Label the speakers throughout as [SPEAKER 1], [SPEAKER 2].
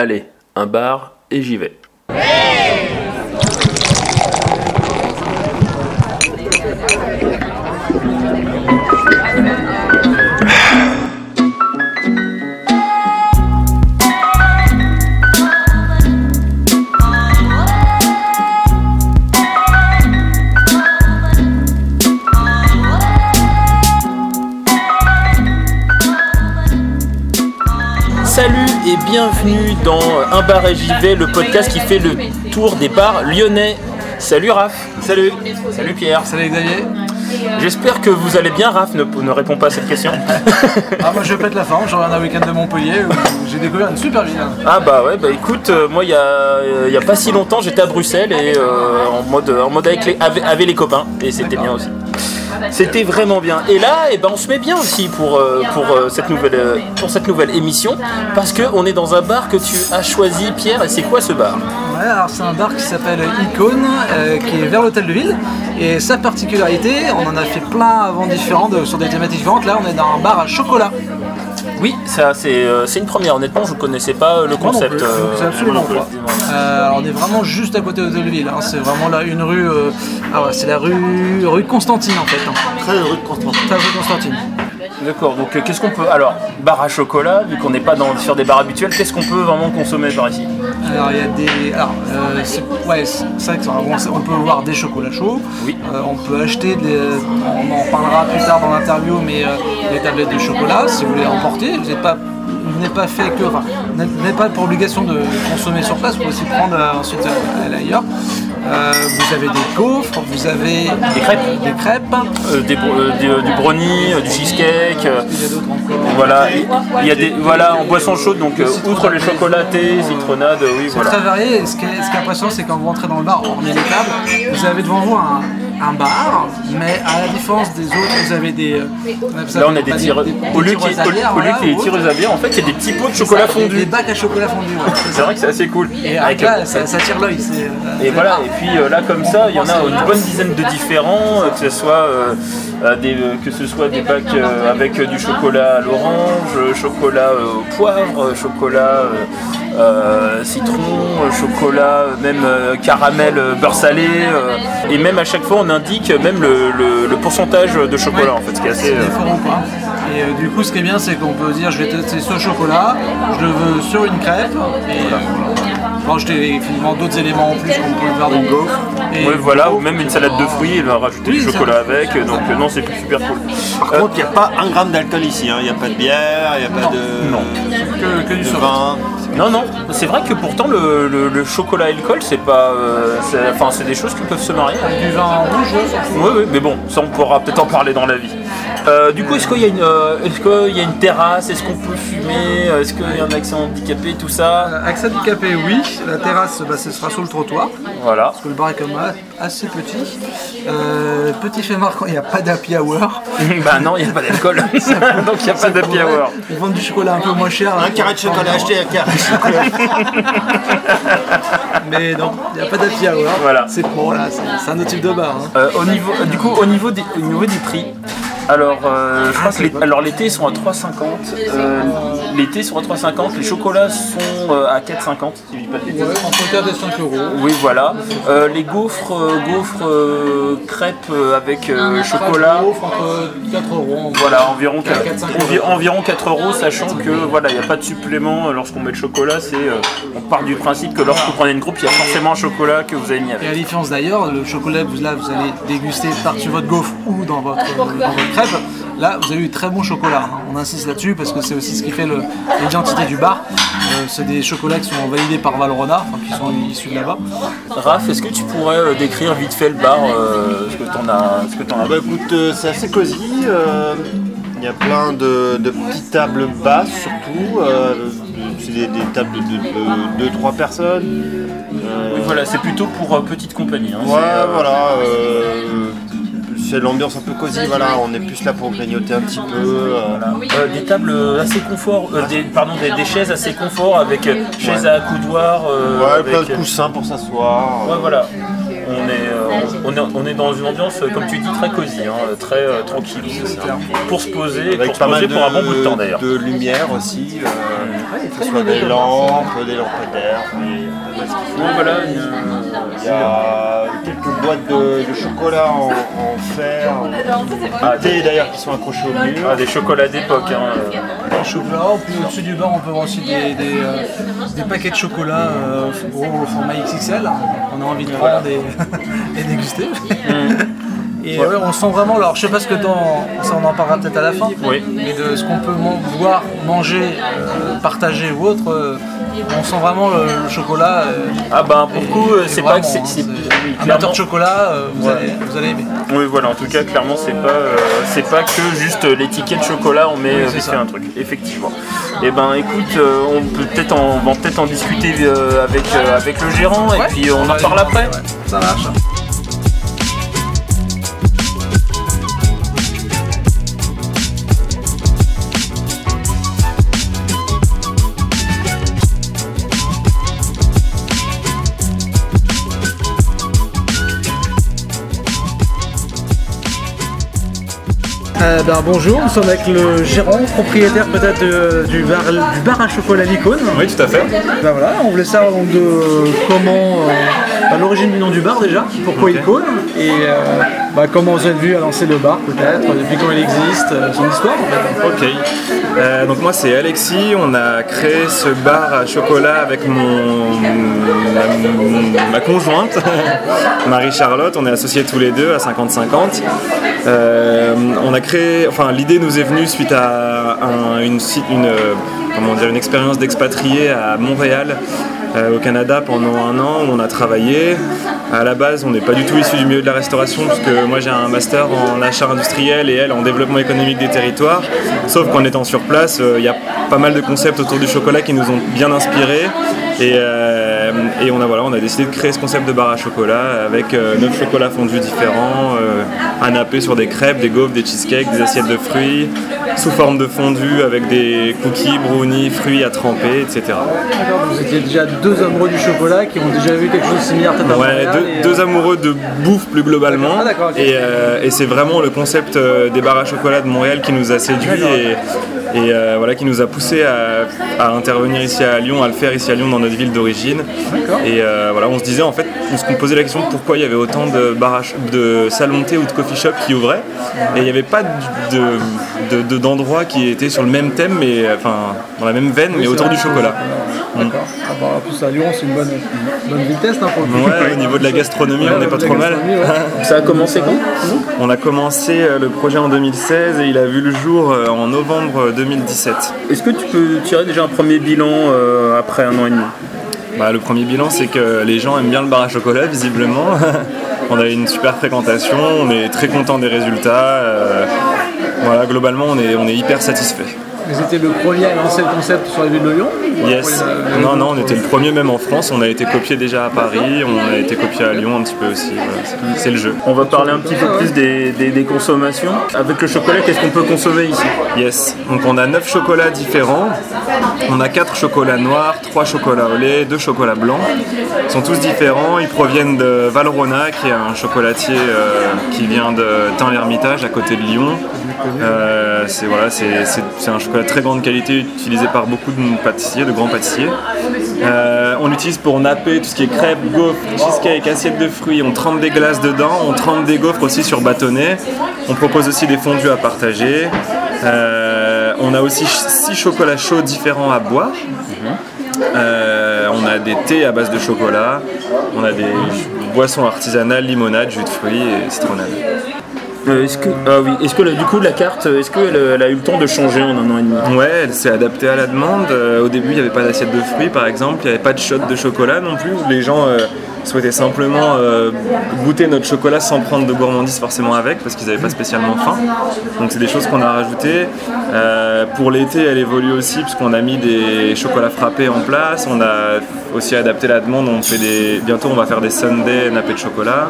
[SPEAKER 1] Allez, un bar et j'y vais. Et bienvenue dans Un bar et j'y vais, le podcast qui fait le tour des bars lyonnais. Salut Raph. Salut. Salut Pierre.
[SPEAKER 2] Salut Xavier.
[SPEAKER 1] J'espère que vous allez bien. Raph ne, ne répond pas à cette question.
[SPEAKER 2] Ah moi je pète la forme, je reviens d'un week-end de Montpellier où j'ai découvert une super ville.
[SPEAKER 1] Ah bah ouais, bah écoute, euh, moi il y a, il y a pas si longtemps j'étais à Bruxelles et euh, en mode, en mode avec, les, avec, avec les copains et c'était bien aussi. C'était vraiment bien. Et là, eh ben, on se met bien aussi pour, euh, euh, cette, nouvelle, euh, cette nouvelle émission parce qu'on est dans un bar que tu as choisi, Pierre. Et c'est quoi ce bar?
[SPEAKER 2] Ouais, alors c'est un bar qui s'appelle Icône, qui est vers l'hôtel de ville. Et sa particularité, on en a fait plein avant différents de- sur des thématiques différentes. Là on est dans un bar à chocolat.
[SPEAKER 1] Oui, ça c'est euh, c'est une première. Honnêtement, je ne connaissais pas le
[SPEAKER 2] Moi non
[SPEAKER 1] concept. euh,
[SPEAKER 2] absolument pas. Euh, alors, on est vraiment juste à côté de l'hôtel de ville. hein. C'est vraiment là une rue. euh, ah ouais, c'est la rue, rue Constantine en fait. hein.
[SPEAKER 3] Très de Constantine.
[SPEAKER 2] C'est la rue Constantine.
[SPEAKER 1] D'accord, donc euh, qu'est-ce qu'on peut. Alors, bar à chocolat, vu qu'on n'est pas dans, sur des bars habituels, qu'est-ce qu'on peut vraiment consommer par ici?
[SPEAKER 2] Alors il y a des. Alors euh, c'est ouais, c'est vrai que c'est- on peut voir des chocolats chauds.
[SPEAKER 1] Oui.
[SPEAKER 2] Euh, on peut acheter des. On en parlera plus tard dans l'interview, mais euh, des tablettes de chocolat si vous voulez emporter. Vous n'êtes pas. N'êtes pas fait que. Enfin, n'êtes pas pour obligation de consommer sur place, vous pouvez aussi prendre euh, ensuite euh, aller ailleurs. Euh, vous avez des gaufres, vous avez
[SPEAKER 1] Des crêpes
[SPEAKER 2] des crêpes.
[SPEAKER 1] Euh, des bro- euh, des- euh, Du brownie, euh, du cheesecake. euh,
[SPEAKER 2] Il y a d'autres encore.
[SPEAKER 1] Voilà, il y a des voilà en boisson chaude donc euh, outre les chocolatés, citronnades, euh, oui
[SPEAKER 2] C'est
[SPEAKER 1] voilà.
[SPEAKER 2] très varié et ce qui est, ce qui est impressionnant c'est quand vous rentrez dans le bar, hormis les tables, vous avez devant vous un, un bar, mais à la différence des autres, vous avez des. euh,
[SPEAKER 1] Là on a des tireuses. Au lieu qu'il y ait- au lieu- au lieu qu'il y ait des tireuses à bière, en fait il y a des petits pots de chocolat
[SPEAKER 2] Des
[SPEAKER 1] fondu.
[SPEAKER 2] bacs à chocolat fondu, ouais.
[SPEAKER 1] C'est vrai que c'est assez cool.
[SPEAKER 2] Et
[SPEAKER 1] Avec,
[SPEAKER 2] là, ça, ça tire l'œil. euh,
[SPEAKER 1] Et voilà, et puis euh, là comme ça, il y en a une bonne dizaine de différents, euh, que ce soit des, euh, que ce soit des bacs euh, avec euh, du chocolat à l'orange, chocolat euh, au poivre, euh, chocolat euh, citron, chocolat même euh, caramel euh, beurre salé, euh, et même à chaque fois on indique même le, le- le pourcentage de chocolat en fait, ce qui est assez.
[SPEAKER 2] Et euh, du coup, ce qui est bien, c'est qu'on peut dire je vais tester ce chocolat, je le veux sur une crêpe, et voilà. Rajouter effectivement d'autres éléments en plus qu'on peut faire des gaufres. Et
[SPEAKER 1] ouais, voilà, ou même une salade de fruits, il va rajouter
[SPEAKER 2] Oui,
[SPEAKER 1] du chocolat avec, donc euh, non c'est super cool.
[SPEAKER 3] Par contre, il n'y a pas un gramme d'alcool ici. hein. Il n'y a pas de bière, il n'y a pas de,
[SPEAKER 1] Non.
[SPEAKER 2] que, que du
[SPEAKER 3] de vin.
[SPEAKER 1] Non, non, c'est vrai que pourtant le, le- le chocolat et le col, c'est pas. euh, c'est- enfin, c'est des choses qui peuvent se marier.
[SPEAKER 2] Du vin rouge.
[SPEAKER 1] Oui, oui, mais bon, ça on pourra peut-être en parler dans la vie. Euh, du coup, est-ce qu'il y, a une, euh, est-ce qu'il y a une terrasse? Est-ce qu'on peut fumer? Est-ce qu'il y a un accès handicapé Tout ça?
[SPEAKER 2] Accès handicapé, oui. La terrasse, bah, ce sera sur le trottoir.
[SPEAKER 1] Voilà.
[SPEAKER 2] Parce que le bar est quand même assez petit. Euh, petit fait marquant, il n'y a pas d'happy hour.
[SPEAKER 1] bah non, il n'y a pas d'alcool. Donc il n'y a pas d'happy hour.
[SPEAKER 2] Ils vendent du chocolat un peu moins cher.
[SPEAKER 3] Un carré de chocolat acheté, un carré de chocolat.
[SPEAKER 2] Mais non, il n'y a pas d'happy hour.
[SPEAKER 1] Voilà.
[SPEAKER 2] C'est bon, là, c'est c'est un autre type de bar. hein.
[SPEAKER 1] Euh, au niveau, euh, du coup, au niveau des, au niveau des prix, alors, euh, je crois que les- alors l'été sont à 3,50. Euh, l'été sont à 3,50. Les chocolats sont euh, à 4,50. Si je dis pas de bêtises.
[SPEAKER 2] Ouais, entre 4 et 5 euros.
[SPEAKER 1] Oui, voilà. Euh, les gaufres, euh, gaufres crêpes avec chocolat.
[SPEAKER 2] Offre entre 4 euros.
[SPEAKER 1] Voilà, environ,
[SPEAKER 2] Ouais, 4, 5
[SPEAKER 1] envi- environ 4 euros, sachant que voilà, il n'y a pas de supplément lorsqu'on met le chocolat. C'est, on part du principe que lorsque vous prenez une groupe, il y a forcément un chocolat que vous avez mis
[SPEAKER 2] Et
[SPEAKER 1] avec.
[SPEAKER 2] à la différence d'ailleurs, le chocolat là, vous allez déguster par-dessus votre gaufre ou dans votre, dans votre là vous avez eu très bon chocolat. hein. On insiste là-dessus parce que c'est aussi ce qui fait l'identité du bar. Euh, c'est des chocolats qui sont validés par Valrhona, enfin qui sont issus de là-bas.
[SPEAKER 1] Raph, est-ce que tu pourrais euh, décrire vite fait le bar, euh, ce que t'en as, ce que t'en as
[SPEAKER 3] Bah écoute, euh, c'est assez cosy. euh, Il y a plein de, de petites tables basses surtout. euh, c'est des, des tables de 2-3 personnes. Euh,
[SPEAKER 1] Oui, voilà, c'est plutôt pour euh, petite compagnie. hein.
[SPEAKER 3] Ouais,
[SPEAKER 1] euh,
[SPEAKER 3] voilà. C'est l'ambiance un peu cosy, voilà. On est plus là pour grignoter un petit peu. euh,
[SPEAKER 1] Euh, des tables euh, assez confort, euh, des, pardon, des, des chaises assez confort avec chaises à accoudoir. euh,
[SPEAKER 3] Ouais,
[SPEAKER 1] avec,
[SPEAKER 3] plein de coussins pour s'asseoir.
[SPEAKER 1] Ouais, voilà. On est, euh, on, est, on est dans une ambiance, comme tu dis, très cosy, hein, très euh, tranquille. Pour se poser,
[SPEAKER 3] Avec
[SPEAKER 1] pour se
[SPEAKER 3] pas mal
[SPEAKER 1] poser
[SPEAKER 3] de,
[SPEAKER 1] pour un bon bout de temps d'ailleurs.
[SPEAKER 3] de lumière aussi. euh,
[SPEAKER 2] Ouais,
[SPEAKER 3] Que ce soit
[SPEAKER 2] bien
[SPEAKER 3] des lampes, des lampadaires, enfin,
[SPEAKER 1] voilà, une-
[SPEAKER 3] Il y a quelques boîtes de, de chocolat en, en fer,
[SPEAKER 1] Ah,
[SPEAKER 3] des d'ailleurs qui sont accrochés au mur.
[SPEAKER 1] ah, des chocolats d'époque. hein,
[SPEAKER 2] chocolat, puis au-dessus du bar on peut voir aussi des, des, euh, des paquets de chocolat euh, au format XXL. On a envie de et, et déguster. Et ouais, on sent vraiment, alors je sais pas ce que dans, ça on en parlera peut-être à la fin,
[SPEAKER 1] Oui.
[SPEAKER 2] mais de ce qu'on peut man- boire, manger, euh, partager ou autre, euh, on sent vraiment le, le chocolat. euh,
[SPEAKER 1] Ah ben pour le coup, euh,
[SPEAKER 2] et
[SPEAKER 1] c'est pas
[SPEAKER 2] vraiment,
[SPEAKER 1] que c'est.
[SPEAKER 2] hein,
[SPEAKER 1] c'est-
[SPEAKER 2] c'est-
[SPEAKER 1] oui,
[SPEAKER 2] Amateur
[SPEAKER 1] clairement.
[SPEAKER 2] de chocolat, euh, vous,
[SPEAKER 1] Ouais.
[SPEAKER 2] allez, vous allez aimer.
[SPEAKER 1] Oui, voilà, en tout cas, clairement, c'est pas, euh, c'est pas que juste euh, l'étiquette chocolat, on met
[SPEAKER 2] Oui,
[SPEAKER 1] euh,
[SPEAKER 2] c'est
[SPEAKER 1] vite
[SPEAKER 2] ça.
[SPEAKER 1] fait un truc, effectivement. Et ben, écoute, euh, on peut peut-être en, on va peut-être en discuter euh, avec, euh, avec le gérant et
[SPEAKER 2] Ouais,
[SPEAKER 1] puis on en parle après.
[SPEAKER 2] ouais, Ça marche. Euh, ben, bonjour, nous sommes avec le gérant, propriétaire peut-être de- du, bar, du bar à chocolat Licone.
[SPEAKER 4] Oui, tout à fait.
[SPEAKER 2] Ben voilà, on voulait savoir donc de comment, euh, à l'origine du nom du bar déjà, pourquoi
[SPEAKER 4] Ok.
[SPEAKER 2] Icône, et euh, bah, comment vous êtes vu à lancer le bar peut-être, depuis quand il existe, euh, son histoire. en fait.
[SPEAKER 4] Ok. Euh, donc moi c'est Alexis, on a créé ce bar à chocolat avec mon ma, ma conjointe, Marie-Charlotte, on est associés tous les deux à 50-50. Euh, on a créé, enfin l'idée nous est venue suite à un- une, une, comment dire, une expérience d'expatrié à Montréal. Euh, au Canada pendant un an on a travaillé. À la base, on n'est pas du tout issu du milieu de la restauration, puisque moi j'ai un master en achat industriel et elle en développement économique des territoires. Sauf qu'en étant sur place, euh, il y a pas mal de concepts autour du chocolat qui nous ont bien inspirés. Et, euh, on, a, voilà, décidé de créer ce concept de bar à chocolat avec euh, neuf chocolats fondus différents, euh, un sur des crêpes, des gaufres, des cheesecakes, des assiettes de fruits, sous forme de fondu avec des cookies, brownies, fruits à tremper, etc.
[SPEAKER 2] D'accord, vous étiez déjà deux amoureux du chocolat qui ont déjà vu quelque chose de similaire peut-être
[SPEAKER 4] Ouais,
[SPEAKER 2] Montréal,
[SPEAKER 4] deux,
[SPEAKER 2] et, euh,
[SPEAKER 4] deux amoureux de bouffe plus globalement.
[SPEAKER 2] Ah,
[SPEAKER 4] et, euh, et c'est vraiment le concept euh, des bars à chocolat de Montréal qui nous a séduit
[SPEAKER 2] D'accord.
[SPEAKER 4] et, et, euh, voilà, qui nous a poussé à, à intervenir ici à Lyon, à le faire ici à Lyon dans notre ville d'origine. Et euh, voilà, on se disait en fait, on se posait la question pourquoi il y avait autant de, ch- de salons de thé ou de coffee shop qui ouvraient. Et il n'y avait pas de, de- de- d'endroits qui étaient sur le même thème, mais euh, enfin dans la même veine, mais autour
[SPEAKER 2] vrai.
[SPEAKER 4] du chocolat.
[SPEAKER 2] D'accord. Ah bah, en plus à Lyon c'est une bonne, bonne vitesse hein, pour le coup.
[SPEAKER 4] Ouais, au niveau de la gastronomie, on n'est pas trop mal.
[SPEAKER 1] Ça a commencé quand?
[SPEAKER 4] On a commencé euh, le projet en 2016 et il a vu le jour euh, en novembre 2017.
[SPEAKER 1] Est-ce que tu peux tirer déjà un premier bilan euh, après un an et demi?
[SPEAKER 4] Bah, le premier bilan, c'est que les gens aiment bien le bar à chocolat, visiblement. on a eu une super fréquentation, on est très content des résultats. euh, voilà, globalement, on est, on est hyper satisfait.
[SPEAKER 2] Vous étiez le premier à lancer le concept sur la ville de Lyon
[SPEAKER 4] Yes.
[SPEAKER 2] euh,
[SPEAKER 4] Non, non, on était le premier même en France. On a été copié déjà à Paris, on a été copié à Lyon un petit peu aussi. voilà, c'est- le jeu.
[SPEAKER 1] On va parler un petit peu plus des, des- des consommations. Avec le chocolat, qu'est-ce qu'on peut consommer ici?
[SPEAKER 4] Yes, donc on a 9 chocolats différents. On a 4 chocolats noirs, 3 chocolats au lait, 2 chocolats blancs. Ils sont tous différents, ils proviennent de Valrhona, qui est un chocolatier euh, qui vient de Tain-l'Hermitage, à côté de Lyon. Euh, c'est voilà, un chocolat de très grande qualité utilisé par beaucoup de pâtissiers, de grands pâtissiers. Euh, on l'utilise pour napper tout ce qui est crêpes, gaufres, cheesecake, assiettes de fruits. On trempe des glaces dedans, on trempe des gaufres aussi sur bâtonnet. On propose aussi des fondus à partager. Euh, on a aussi 6 chocolats chauds différents à boire. On a des thés à base de chocolat. On a des boissons artisanales, limonade, jus de fruits et citronnade.
[SPEAKER 1] Euh, Est-ce que, ah oui, est-ce que du coup la carte, est-ce qu'elle elle a eu le temps de changer en un an et demi
[SPEAKER 4] Ouais, elle s'est adaptée à la demande. Euh, au début, il n'y avait pas d'assiette de fruits, par exemple. Il n'y avait pas de shot de chocolat non plus. Les gens euh, souhaitaient simplement euh, goûter notre chocolat sans prendre de gourmandise forcément avec, parce qu'ils n'avaient pas spécialement faim. Donc, c'est des choses qu'on a rajoutées. Euh, pour l'été, elle évolue aussi, puisqu'on a mis des chocolats frappés en place. On a aussi adapté la demande. On fait des... Bientôt, on va faire des sundaes nappés de chocolat.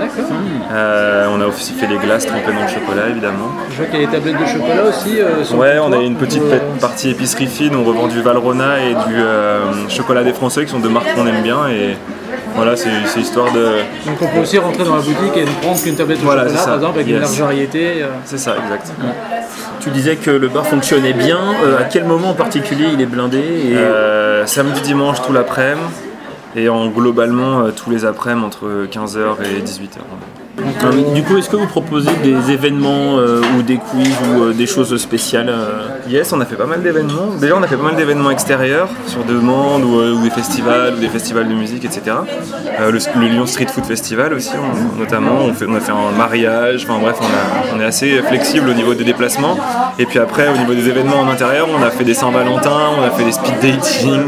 [SPEAKER 4] Euh, on a aussi fait les glaces trempées dans le chocolat, évidemment.
[SPEAKER 2] Je vois qu'il y a des tablettes de chocolat aussi.
[SPEAKER 4] Ouais, on a une petite pa- partie épicerie fine, on revend du Valrhona et du chocolat des Français qui sont deux marques qu'on aime bien et, Voilà, c'est histoire de.
[SPEAKER 2] Donc on peut aussi rentrer dans la boutique et ne prendre qu'une tablette de
[SPEAKER 4] Voilà,
[SPEAKER 2] chocolat,
[SPEAKER 4] c'est ça.
[SPEAKER 2] par exemple, avec une large variété. euh.
[SPEAKER 4] C'est ça, exact.
[SPEAKER 1] Tu disais que le bar fonctionnait bien. Euh, à quel moment en particulier il est blindé et...
[SPEAKER 4] Euh, samedi, dimanche, tout l'après-midi. Et en globalement, euh, tous les après-midi entre 15h et 18h.
[SPEAKER 1] Euh, Du coup, est-ce que vous proposez des événements euh, ou des quiz ou euh, des choses spéciales euh,
[SPEAKER 4] Yes, on a fait pas mal d'événements. Déjà, on a fait pas mal d'événements extérieurs sur demande ou, ou des festivals ou des festivals de musique, etc. Le, le Lyon Street Food Festival aussi, on- notamment. On, fait, on a fait un mariage. Enfin bref, on, a- on est assez flexible au niveau des déplacements. Et puis après, au niveau des événements en intérieur, on a fait des Saint-Valentin, on a fait des speed dating,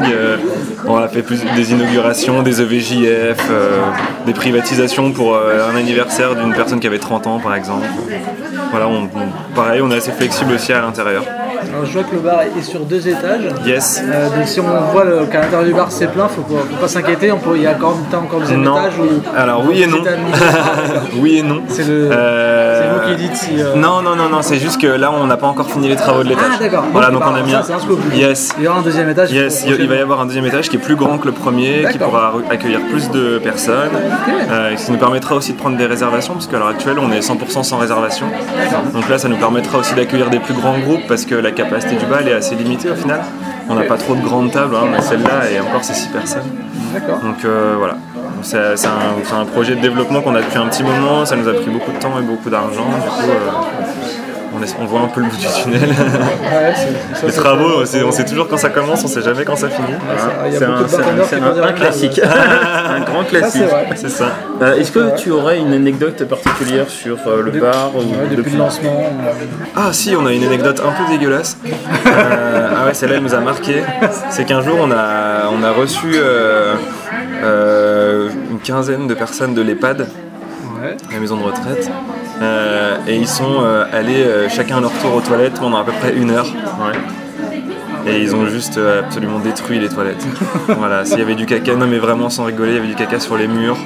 [SPEAKER 4] on a fait plus, des inaugurations, des EVJF, euh, des privatisations pour euh, un anniversaire d'une personne qui avait 30 ans, par exemple. Voilà, on, on- pareil, on est assez flexible aussi à l'intérieur.
[SPEAKER 2] Alors je vois que le bar est sur deux étages.
[SPEAKER 4] Yes.
[SPEAKER 2] Euh, donc si on voit le- qu'à l'intérieur du bar c'est plein, faut, pas- faut pas s'inquiéter. On peut, il y a encore, encore deuxième
[SPEAKER 4] Non.
[SPEAKER 2] étage ou
[SPEAKER 4] Alors oui et non. Oui et non.
[SPEAKER 2] C'est le-
[SPEAKER 4] Euh,
[SPEAKER 2] dites si. euh,
[SPEAKER 4] Non, non, non, non, c'est juste que là on n'a pas encore fini les travaux de l'étage.
[SPEAKER 2] Ah d'accord.
[SPEAKER 4] Voilà, donc
[SPEAKER 2] bah,
[SPEAKER 4] on a mis
[SPEAKER 2] ça,
[SPEAKER 4] un. Yes.
[SPEAKER 2] Il y aura un deuxième étage.
[SPEAKER 4] Yes, il va y avoir un deuxième étage qui est plus grand que le premier, qui pourra accueillir plus de personnes, euh, ce qui nous permettra aussi de prendre des réservations, parce qu'à l'heure actuelle on est 100% sans réservation. Donc là ça nous permettra aussi d'accueillir des plus grands groupes, parce que la capacité du bal est assez limitée au final. On n'a pas trop de grandes tables, hein, on a celle-là et encore c'est 6 personnes.
[SPEAKER 2] D'accord.
[SPEAKER 4] Donc euh, voilà. C'est un, projet de développement qu'on a depuis un petit moment, ça nous a pris beaucoup de temps et beaucoup d'argent. Du coup, euh, on, est- on voit un peu le bout du tunnel.
[SPEAKER 2] Ouais, c'est- ça,
[SPEAKER 4] Les travaux, on sait, on sait toujours quand ça commence, on sait jamais quand ça finit.
[SPEAKER 1] C'est un, classique, un grand classique.
[SPEAKER 2] c'est
[SPEAKER 4] ça.
[SPEAKER 1] Euh, Est-ce que tu aurais une anecdote particulière sur euh, le bar ou
[SPEAKER 2] Ouais, depuis
[SPEAKER 1] depuis-
[SPEAKER 2] le lancement.
[SPEAKER 4] Ah si, on a une anecdote un peu dégueulasse. Euh, ah ouais, celle-là elle nous a marqué. C'est qu'un jour on a, on a reçu une quinzaine de personnes de l'EHPAD,
[SPEAKER 2] Ouais.
[SPEAKER 4] la maison de retraite, euh, et ils sont euh, allés euh, chacun à leur tour aux toilettes pendant à peu près une heure. Et ils ont juste euh, absolument détruit les toilettes. voilà, s'il y avait du caca, non mais vraiment sans rigoler, il y avait du caca sur les murs,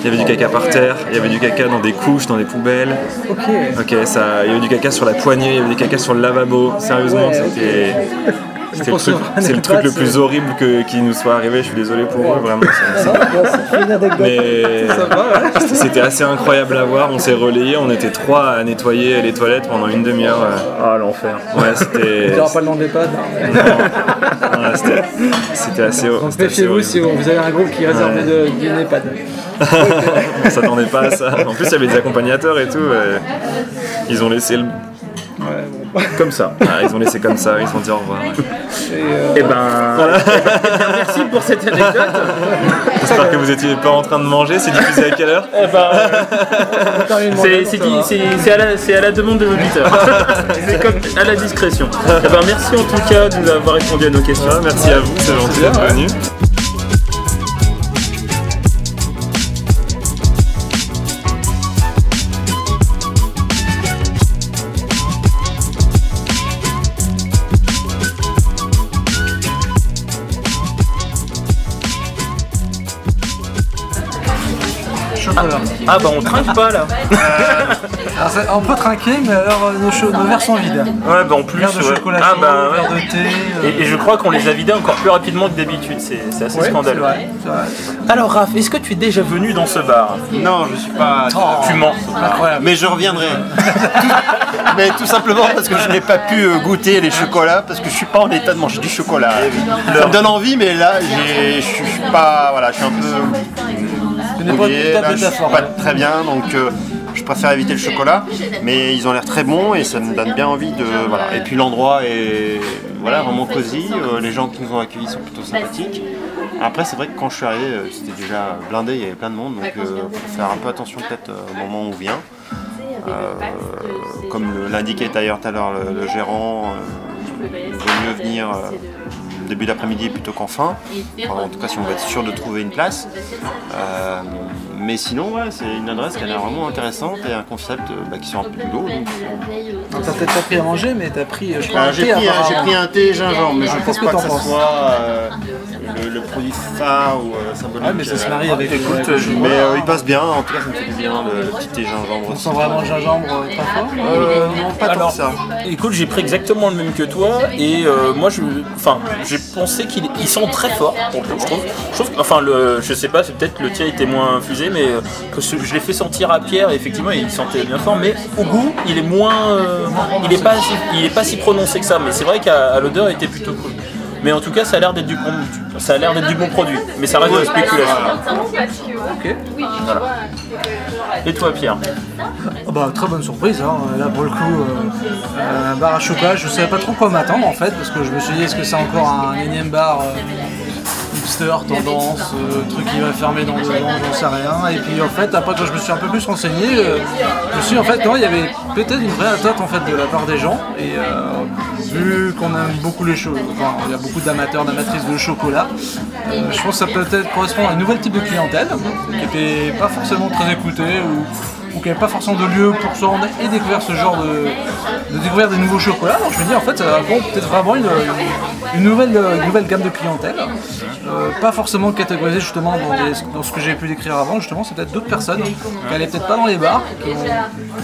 [SPEAKER 4] il y avait du caca par terre, il y avait du caca dans des couches, dans des poubelles.
[SPEAKER 2] Ok.
[SPEAKER 4] Ok, ça, il y avait du caca sur la poignée, il y avait du caca sur le lavabo. Sérieusement,
[SPEAKER 2] Ouais,
[SPEAKER 4] c'était. C'était le truc, c'est le truc le plus horrible que- qui nous soit arrivé. Je suis désolé pour eux, vraiment.
[SPEAKER 2] Ouais, une anecdote.
[SPEAKER 4] Mais c'était- assez incroyable à voir. On s'est relayé, on était trois à nettoyer les toilettes pendant une demi-heure. euh.
[SPEAKER 1] Ah l'enfer.
[SPEAKER 4] Ouais, c'était.
[SPEAKER 2] Aura pas le nom hein.
[SPEAKER 4] Ouais, c'était- assez.
[SPEAKER 2] Donc
[SPEAKER 4] c'était assez
[SPEAKER 2] méfiez-vous
[SPEAKER 4] horrible.
[SPEAKER 2] si vous vous avez un groupe qui réserve
[SPEAKER 4] Ouais.
[SPEAKER 2] de, d'une EHPAD.
[SPEAKER 4] On s'attendait pas à ça. En plus, il y avait des accompagnateurs et tout. Ils ont laissé le.
[SPEAKER 2] Ouais, bon.
[SPEAKER 1] Comme ça.
[SPEAKER 4] Ah, ils ont laissé comme ça, ils ont dit au revoir. ouais.
[SPEAKER 2] Et, euh,
[SPEAKER 1] Eh ben, eh ben, merci pour cette anecdote.
[SPEAKER 4] J'espère que vous étiez pas en train de manger. C'est diffusé à quelle heure
[SPEAKER 1] Eh ben, c'est à, la- c'est à la demande de l'auditeur. c'est comme à la discrétion. Eh ben, merci en tout cas de nous avoir répondu à nos questions.
[SPEAKER 4] Merci à vous, c'est gentil d'être
[SPEAKER 1] Ah bah on trinque pas là.
[SPEAKER 2] Alors, on peut trinquer, mais alors euh, nos, cho- nos verres sont vides.
[SPEAKER 1] Ouais bah en plus.
[SPEAKER 2] Verre de
[SPEAKER 1] ouais.
[SPEAKER 2] chocolat
[SPEAKER 1] ah bah
[SPEAKER 2] verre
[SPEAKER 1] ouais.
[SPEAKER 2] de thé. euh,
[SPEAKER 1] Et, et je crois qu'on les a vidés encore plus rapidement que d'habitude, c'est c'est assez
[SPEAKER 2] ouais, c'est
[SPEAKER 1] scandaleux.
[SPEAKER 2] vrai, c'est vrai.
[SPEAKER 1] Alors Raph, est-ce que tu es déjà venu dans ce bar?
[SPEAKER 3] Non, je suis pas.
[SPEAKER 1] Tu mens.
[SPEAKER 2] Incroyable.
[SPEAKER 3] Mais je reviendrai. Mais tout simplement parce que je n'ai pas pu euh, goûter les chocolats parce que je suis pas en état de manger du chocolat. Ça me donne envie, mais là, j'ai- je suis je suis pas. Voilà, je suis un peu. Là, je suis
[SPEAKER 2] métaphore.
[SPEAKER 3] pas très bien, donc euh, je préfère éviter le chocolat. Mais ils ont l'air très bons et ça me donne bien envie de. Voilà. Et puis l'endroit est voilà, vraiment cosy. euh, les gens qui nous ont accueillis sont plutôt sympathiques. Après, c'est vrai que quand je suis arrivé, euh, c'était déjà blindé, il y avait plein de monde, donc il faut faire un peu attention peut-être au moment où on vient. Comme l'indiquait d'ailleurs tout à l'heure le, le gérant, il vaut mieux venir début d'après-midi plutôt qu'en fin. Enfin, en tout cas, si on veut être sûr de trouver une place. Euh, mais sinon, ouais, c'est une adresse qui a l'air vraiment intéressante et un concept euh, bah, qui sort un peu du lot. donc,
[SPEAKER 2] Donc, T'as peut-être pas pris à manger, mais t'as pris, euh, je crois,
[SPEAKER 3] euh,
[SPEAKER 2] un
[SPEAKER 3] j'ai
[SPEAKER 2] thé
[SPEAKER 3] pris, un- j'ai pris un thé gingembre, mais je pense
[SPEAKER 2] que
[SPEAKER 3] pas que ça soit. Le, le produit phare ou euh, symbolique.
[SPEAKER 2] Ouais, mais ça se
[SPEAKER 3] euh,
[SPEAKER 2] marie avec
[SPEAKER 1] écoute, je-.
[SPEAKER 3] Mais euh, il passe bien, en tout cas ça me fait du bien le, le petit thé gingembre
[SPEAKER 2] On sent vraiment le gingembre euh, pas fort.
[SPEAKER 1] Euh,
[SPEAKER 3] non, pas tant
[SPEAKER 1] alors,
[SPEAKER 3] que ça.
[SPEAKER 1] écoute, j'ai pris exactement le même que toi et euh, moi, je, enfin, j'ai pensé qu'il il sent très fort. pour le coup, je trouve. Je trouve, que- enfin, le, je sais pas, c'est peut-être le tien était moins infusé, mais euh, que ce- je l'ai fait sentir à Pierre. Et effectivement, il sentait bien fort, mais au goût, il est moins, euh, il est pas, si, il est pas si prononcé que ça. Mais c'est vrai qu'à à l'odeur, il était plutôt cool. Mais en tout cas, ça a l'air d'être du bon, ça a l'air d'être du bon produit. Mais ça reste de la spéculation.
[SPEAKER 2] Ok.
[SPEAKER 1] Et toi, Pierre?
[SPEAKER 2] Ah bah, très bonne surprise, hein. là pour le coup, euh, un bar à chocolat, je savais pas trop quoi m'attendre en fait, parce que je me suis dit est-ce que c'est encore un énième bar euh, hipster, tendance, euh, truc qui va fermer dans deux ans, j'en sais rien. Et puis en fait, après quand je me suis un peu plus renseigné, euh, je me suis dit en fait non, il y avait peut-être une vraie attente en fait de la part des gens. Et euh, vu qu'on aime beaucoup les choses, enfin il y a beaucoup d'amateurs, d'amatrices de chocolat, je pense que ça peut peut-être correspondre à un nouvel type de clientèle, qui n'était pas forcément très écoutée ou ou qu'il n'y avait pas forcément de lieu pour se rendre et découvrir ce genre de, de découvrir des nouveaux chocolats. Donc je me dis en fait ça peut-être vraiment une, une nouvelle, une nouvelle gamme de clientèle. Euh, pas forcément catégorisée justement dans, des- dans ce que j'ai pu décrire avant, justement c'est peut-être d'autres personnes qui n'allaient peut-être pas dans les bars, qui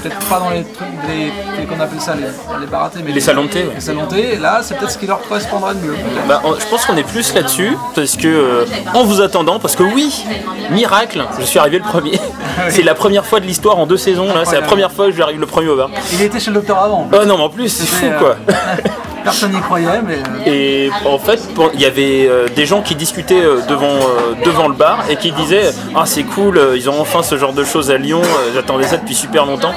[SPEAKER 2] peut-être pas dans les trucs, les, les- qu'on appelle ça les, les baratés, mais
[SPEAKER 1] Les salons de thé.
[SPEAKER 2] Les salons de thé, et là c'est peut-être ce qui leur correspondra le mieux.
[SPEAKER 1] Bah, on- je pense qu'on est plus là-dessus parce que euh, en vous attendant, parce que oui, miracle, je suis arrivé le premier. C'est la première fois de l'histoire en deux saisons. Là, c'est la première fois que j'arrive le premier au bar.
[SPEAKER 2] Il était chez le docteur avant.
[SPEAKER 1] Oh non, mais en plus, c'est fou quoi.
[SPEAKER 2] euh, Personne n'y croyait, mais euh,
[SPEAKER 1] Et en fait, il y avait euh, des gens qui discutaient euh, devant, euh, devant le bar et qui disaient Ah, c'est cool, ils ont enfin ce genre de choses à Lyon, j'attendais ça depuis super longtemps.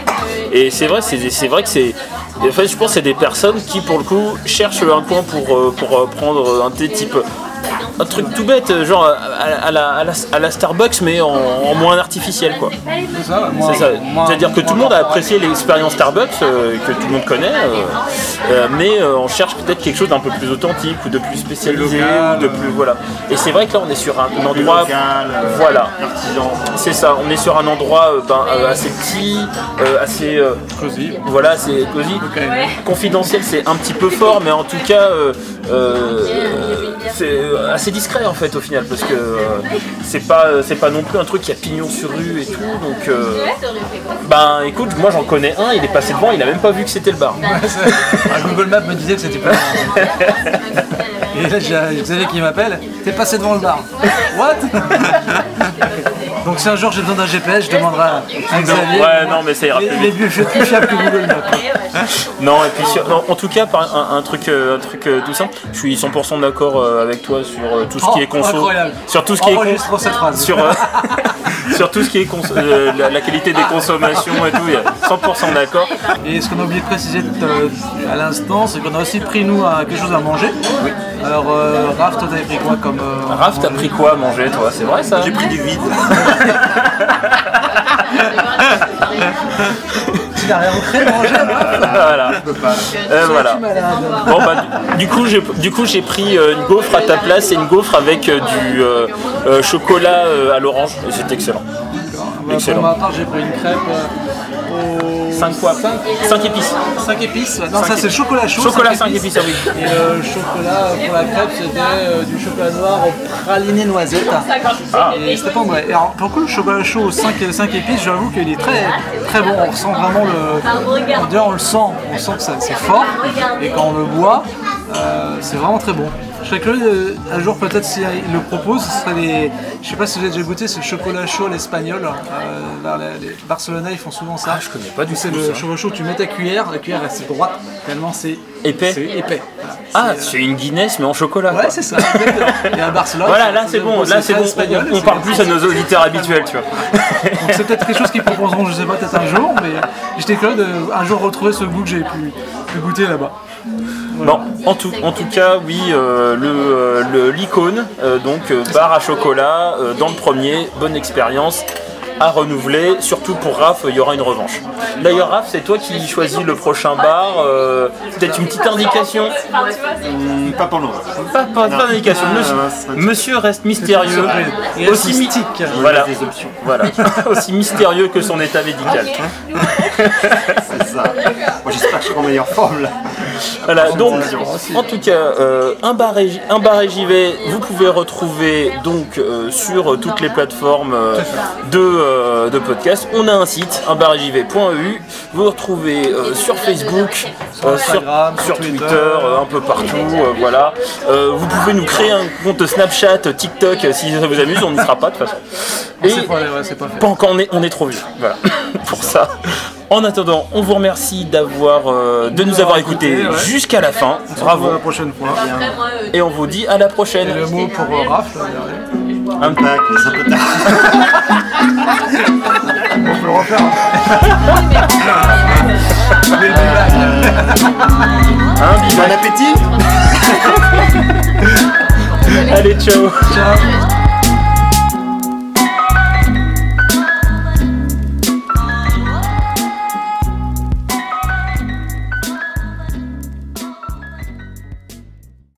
[SPEAKER 1] Et c'est vrai, c'est vrai que c'est. En fait, je pense que c'est des personnes qui, pour le coup, cherchent un coin pour, pour prendre un thé type. Un truc tout bête, euh, genre à, à la, à la- à la Starbucks, mais en, en moins artificiel, quoi.
[SPEAKER 2] c'est ça.
[SPEAKER 1] C'est-à-dire que tout le monde a apprécié l'expérience Starbucks, euh, que tout le monde connaît, euh, euh, mais euh, on cherche peut-être quelque chose d'un peu plus authentique ou de plus spécialisé,
[SPEAKER 3] local,
[SPEAKER 1] ou de plus voilà. Et c'est vrai que là on est sur un, endroit,
[SPEAKER 3] local, euh,
[SPEAKER 1] voilà, c'est ça. On est sur un endroit euh, ben, euh, assez petit, euh, assez euh,
[SPEAKER 2] Cosy.
[SPEAKER 1] voilà, c'est cosy. Confidentiel, c'est un petit peu fort, mais en tout cas, euh, euh, assez discret en fait au final, parce que euh, c'est pas, c'est pas non plus un truc qui a pignon sur rue et tout. Donc, euh, ben écoute, moi j'en connais un, il est passé devant, il a même pas vu que c'était le bar.
[SPEAKER 2] Ah, Google Maps me disait que c'était pas Et là, j'ai Xavier qui m'appelle. T'es passé devant le bar. What? Donc si un jour j'ai besoin d'un GPS, je demanderai à Xavier.
[SPEAKER 1] Ouais, non, mais ça ira
[SPEAKER 2] Les,
[SPEAKER 1] plus
[SPEAKER 2] les
[SPEAKER 1] vite.
[SPEAKER 2] plus, plus fiables que Google Maps.
[SPEAKER 1] Non, et puis sur- non, en tout cas, par un, un truc, euh, un truc euh, tout simple, je suis 100% d'accord euh, avec toi sur euh, tout ce qui
[SPEAKER 2] Oh,
[SPEAKER 1] est conso,
[SPEAKER 2] incroyable.
[SPEAKER 1] sur tout ce qui est
[SPEAKER 2] cette phrase.
[SPEAKER 1] sur, euh, sur tout ce qui est cons- euh, la, la qualité des consommations et tout, il y a 100% d'accord.
[SPEAKER 2] Et ce qu'on a oublié de préciser euh, à l'instant, c'est qu'on a aussi pris nous à quelque chose à manger. Alors euh, Raph, toi t'avais pris quoi comme. euh,
[SPEAKER 1] Raph, t'as pris quoi à manger toi? C'est vrai ça?
[SPEAKER 3] J'ai pris du vide.
[SPEAKER 2] Tu n'as rien créé à manger
[SPEAKER 1] Voilà. Euh, voilà.
[SPEAKER 2] Tu es malade.
[SPEAKER 1] Bon bah du, coup j'ai du coup j'ai pris euh, une gaufre à ta place et une gaufre avec euh, du euh, euh, chocolat euh, à l'orange et c'est excellent.
[SPEAKER 2] Bah,
[SPEAKER 1] Excellent.
[SPEAKER 2] Pour ma part, j'ai pris une crêpe euh, au
[SPEAKER 1] 5 quoi 5 épices.
[SPEAKER 2] 5 épices. Non, ça c'est le chocolat chaud.
[SPEAKER 1] Chocolat
[SPEAKER 2] cinq
[SPEAKER 1] 5 épices, ah oui.
[SPEAKER 2] Et le chocolat pour la crêpe, c'était euh, du chocolat noir au praliné noisette.
[SPEAKER 1] Ah.
[SPEAKER 2] Et c'était pas mauvais. Et alors, pour le coup, le chocolat chaud aux 5, 5 épices, j'avoue qu'il est très, très bon. On ressent vraiment le. D'ailleurs, on le sent. On sent que ça- c'est fort. Et quand on le boit, euh, c'est vraiment très bon. Je serais curieux un jour peut-être s'il le propose, ce serait les. Je sais pas si vous avez déjà goûté, c'est le chocolat chaud à l'espagnol. Euh, vers les, les Barcelonais ils font souvent ça.
[SPEAKER 1] Ah, je connais pas du
[SPEAKER 2] C'est
[SPEAKER 1] tout
[SPEAKER 2] le
[SPEAKER 1] ça.
[SPEAKER 2] chocolat chaud, tu mets ta cuillère, la cuillère reste droite, tellement c'est
[SPEAKER 1] Épais.
[SPEAKER 2] C'est épais. Voilà.
[SPEAKER 1] Ah,
[SPEAKER 2] C'est,
[SPEAKER 1] c'est une Guinness mais en chocolat.
[SPEAKER 2] euh. Ouais, c'est ça. Et à Barcelone.
[SPEAKER 1] Voilà, là c'est bon, là c'est bon,
[SPEAKER 2] espagnol,
[SPEAKER 1] on, on
[SPEAKER 2] c'est-
[SPEAKER 1] parle plus à nos auditeurs habituels, tu vois.
[SPEAKER 2] Donc c'est peut-être quelque chose qu'ils proposeront, je sais pas, peut-être un jour, mais j'étais curieux de un jour retrouver ce goût que j'ai pu, pu goûter là-bas.
[SPEAKER 1] Bon, en tout, en tout cas, oui, euh, le, euh, le- l'icône, euh, donc euh, bar à chocolat, euh, dans le premier, bonne expérience à renouveler, surtout pour Raph, il y aura une revanche. D'ailleurs, Raph, c'est toi qui choisis le prochain bar, euh, peut-être une petite indication
[SPEAKER 3] Hum, Pas pour le moment.
[SPEAKER 1] Pas, pas, pas d'indication,
[SPEAKER 3] Ah,
[SPEAKER 1] monsieur, monsieur reste mystérieux,
[SPEAKER 2] Il reste
[SPEAKER 1] aussi
[SPEAKER 2] mystique.
[SPEAKER 1] Voilà,
[SPEAKER 3] des options.
[SPEAKER 1] voilà, aussi mystérieux que son état médical.
[SPEAKER 3] C'est ça. Moi, j'espère que je serai en meilleure forme là.
[SPEAKER 1] Voilà, donc en tout cas, euh, un, bar et, un bar et j'y vais, vous pouvez retrouver donc euh, sur toutes les plateformes euh, de, euh, de podcast. On a un site, unbaretjv.eu. Vous le retrouvez euh, sur Facebook, euh, sur,
[SPEAKER 2] sur
[SPEAKER 1] Twitter, euh, un peu partout. euh, voilà. Euh, vous pouvez nous créer un compte Snapchat, TikTok euh, si ça vous amuse, on n'y sera pas de toute façon. Et
[SPEAKER 2] C'est pas, ouais, c'est pas fait.
[SPEAKER 1] pas encore, on est, on est trop vieux. Voilà, pour ça. En attendant, on vous remercie d'avoir, euh, de nous avoir écoutés
[SPEAKER 2] ouais.
[SPEAKER 1] jusqu'à la fin. Bravo.
[SPEAKER 2] la prochaine fois.
[SPEAKER 1] Et on vous dit à la prochaine.
[SPEAKER 2] Et le mot pour euh, Raph, là, derrière.
[SPEAKER 3] Un pack, les un peu tard.
[SPEAKER 2] on peut le refaire. Mais.
[SPEAKER 1] Hein, bisous.
[SPEAKER 3] Bon appétit
[SPEAKER 1] Allez, ciao.
[SPEAKER 2] Ciao.